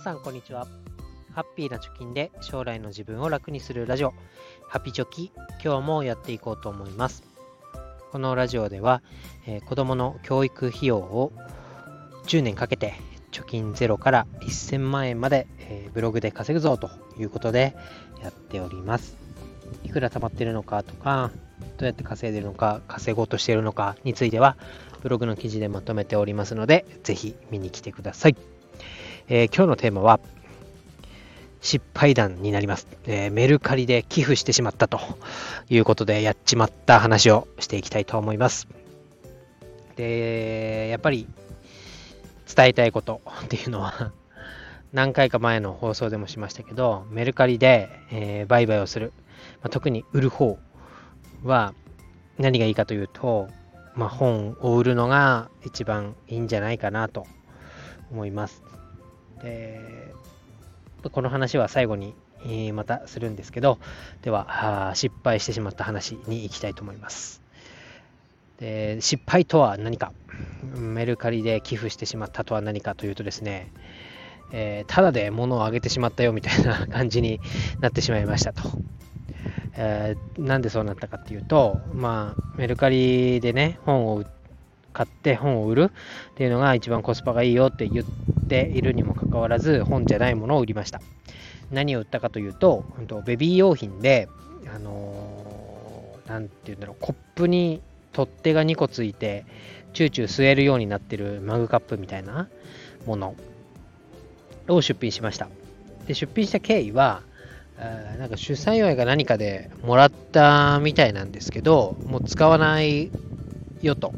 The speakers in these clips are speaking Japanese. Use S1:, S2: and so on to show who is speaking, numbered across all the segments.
S1: さんこんにちは。ハッピーな貯金で将来の自分を楽にするラジオ。ハピチョキ今日もやっていこうと思います。このラジオでは、えー、子供の教育費用を10年かけて貯金ゼロから1000万円まで、えー、ブログで稼ぐぞということでやっております。いくら貯まってるのかとかどうやって稼いでるのか稼ごうとしているのかについてはブログの記事でまとめておりますのでぜひ見に来てください。えー、今日のテーマは、失敗談になります、えー、メルカリで寄付してしまったということで、やっちまった話をしていきたいと思います。で、やっぱり伝えたいことっていうのは 何回か前の放送でもしましたけど、メルカリで、えー、売買をする、まあ、特に売る方は何がいいかというと、まあ、本を売るのが一番いいんじゃないかなと思います。でこの話は最後にまたするんですけどでは失敗してしまった話に行きたいと思いますで失敗とは何か？メルカリで寄付してしまったとは何かというとですねえー、ただで物をあげてしまったよみたいな感じになってしまいましたと。えー、なんでそうなったかっていうと、まあ、メルカリでね、本を売っ買って本を売るっていうのが一番コスパがいいよって言っているにもかかわらず本じゃないものを売りました。何を売ったかというとベビー用品であの何、て言うんだろうコップに取っ手が2個ついてチューチュー吸えるようになってるマグカップみたいなものを出品しました。で出品した経緯はなんか出産祝いか何かでもらったみたいなんですけどもう使わないよと。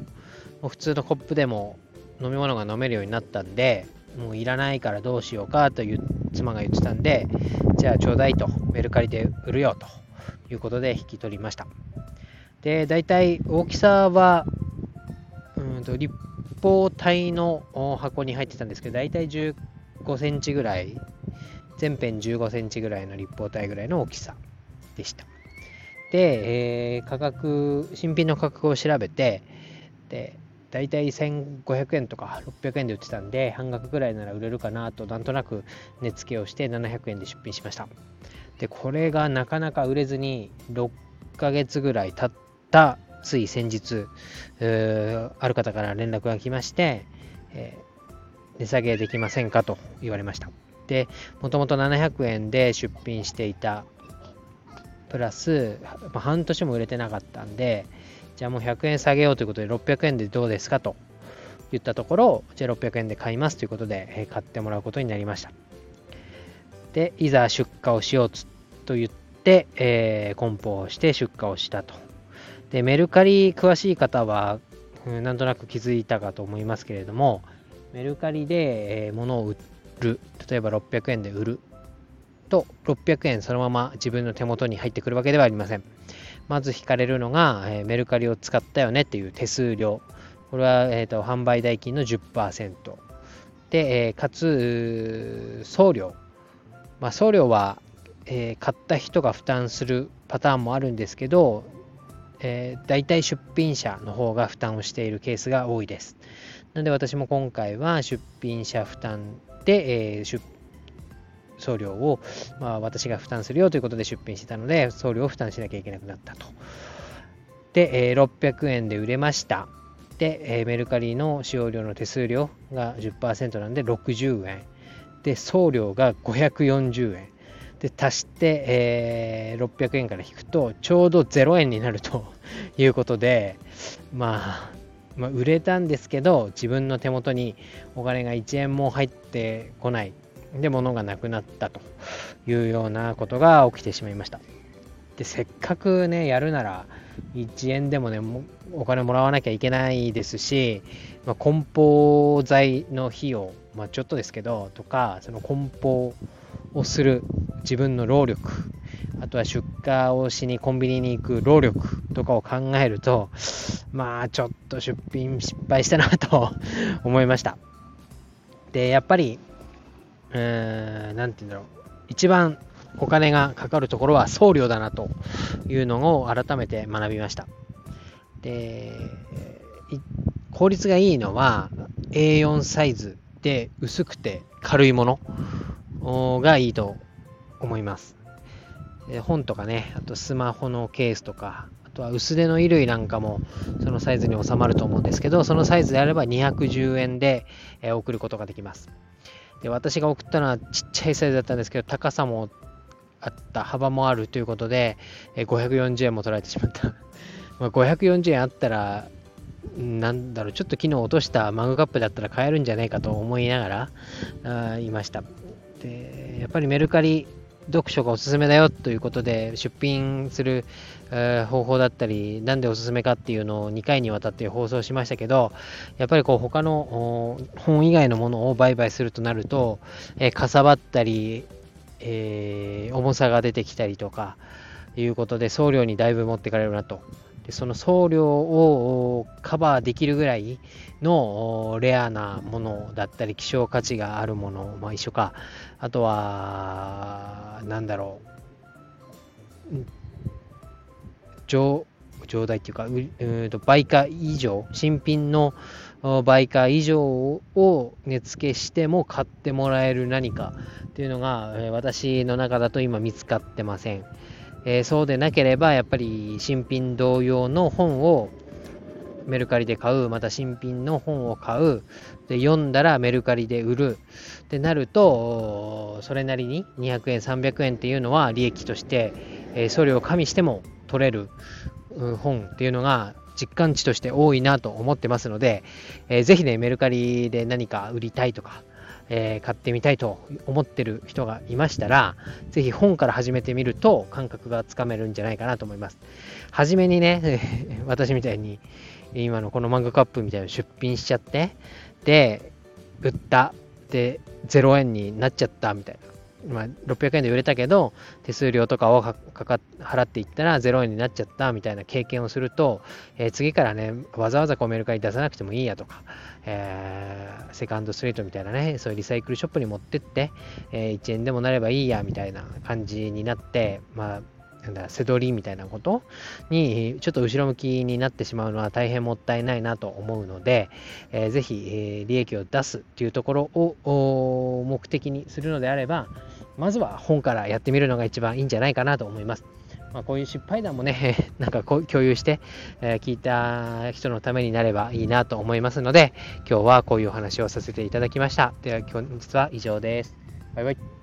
S1: 普通のコップでも飲み物が飲めるようになったんで、もういらないからどうしようかという妻が言ってたんで、じゃあちょうだいと、メルカリで売るよということで引き取りました。で、大体大きさは、うんと立方体の箱に入ってたんですけど、大体15センチぐらい、全編15センチぐらいの立方体ぐらいの大きさでした。で、えー、価格、新品の価格を調べて、で、大体1500円とか600円で売ってたんで半額ぐらいなら売れるかなとなんとなく値付けをして700円で出品しました。でこれがなかなか売れずに6ヶ月ぐらい経ったつい先日ある方から連絡が来まして、えー、値下げできませんかと言われました。でもともと700円で出品していたプラス、まあ、半年も売れてなかったんでじゃあもう100円下げようということで600円でどうですかと言ったところ、じゃあ600円で買いますということで、買ってもらうことになりました。で、いざ出荷をしようと言って、えー、梱包して出荷をしたと。で、メルカリ詳しい方は、なんとなく気づいたかと思いますけれども、メルカリで、えー、物を売る、例えば600円で売ると、600円そのまま自分の手元に入ってくるわけではありません。まず引かれるのが、えー、メルカリを使ったよねっていう手数料。これは、えーと、販売代金の10%。で、えー、かつ、送料。まあ、送料は、えー、買った人が負担するパターンもあるんですけど、えー、大体出品者の方が負担をしているケースが多いです。なので私も今回は出品者負担で、えー、出送料を、まあ、私が負担するよということで出品してたので、送料を負担しなきゃいけなくなったと。で、えー、600円で売れました。で、えー、メルカリの使用料の手数料が10%なんで60円。で、送料が540円。で、足して、えー、600円から引くと、ちょうど0円になると いうことで、まあ、まあ、売れたんですけど、自分の手元にお金が1円も入ってこないで物がなくなったというようなことが起きてしまいました。でせっかくねやるなら1円でもねお金もらわなきゃいけないですし、まあ、梱包材の費用、まあ、ちょっとですけどとかその梱包をする自分の労力あとは出荷をしにコンビニに行く労力とかを考えるとまあちょっと出品失敗したなと思いました。でやっぱりえー、なんて言うんだろう、一番お金がかかるところは送料だなというのを改めて学びました。で、効率がいいのは A4 サイズで薄くて軽いものがいいと思います。本とかね、あとスマホのケースとか、あとは薄手の衣類なんかもそのサイズに収まると思うんですけど、そのサイズであれば210円で送ることができます。で私が送ったのはちっちゃいサイズだったんですけど、高さもあった、幅もあるということで、540円も取られてしまった。ま540円あったら、なんだろう、ちょっと昨日落としたマグカップだったら買えるんじゃないかと思いながらあいました。で、やっぱりメルカリ読書がおすすめだよということで出品する、方法だったり何でおすすめかっていうのを2回にわたって放送しましたけどやっぱりこう他の本以外のものを売買するとなると、え、かさばったり、え、重さが出てきたりとかいうことで送料にだいぶ持ってかれるなと。でその送料をカバーできるぐらいのレアなものだったり希少価値があるもの、まあ、一緒かあとはなんだろう上上代っていうかうと売価以上新品の売価以上を値付けしても買ってもらえる何かっていうのが私の中だと今見つかってません。え、そうでなければやっぱり新品同様の本をメルカリで買うまた新品の本を買うで読んだらメルカリで売るってなるとそれなりに200円300円っていうのは利益として、えー、送料加味しても取れる本っていうのが実感値として多いなと思ってますので、えー、ぜひねメルカリで何か売りたいとかえー、買ってみたいと思ってる人がいましたら、ぜひ本から始めてみると感覚がつかめるんじゃないかなと思います。はじめにね、私みたいに今のこのマグカップみたいなの出品しちゃって、で、売った、で、0円になっちゃったみたいな。まあ、600円で売れたけど、手数料とかをかか払っていったら0円になっちゃったみたいな経験をすると、えー、次からね、わざわざこうメルカリ出さなくてもいいやとか、えー、セカンドストリートみたいなね、そういうリサイクルショップに持ってって、えー、1円でもなればいいやみたいな感じになって、まあ、なんだ、背取りみたいなことに、ちょっと後ろ向きになってしまうのは大変もったいないなと思うので、えー、ぜひ、えー、利益を出すっていうところを目的にするのであれば、まずは本からやってみるのが一番いいんじゃないかなと思います。まあ、こういう失敗談もね、なんかこう共有して、えー、聞いた人のためになればいいなと思いますので、今日はこういうお話をさせていただきました。では、本日は以上です。バイバイ。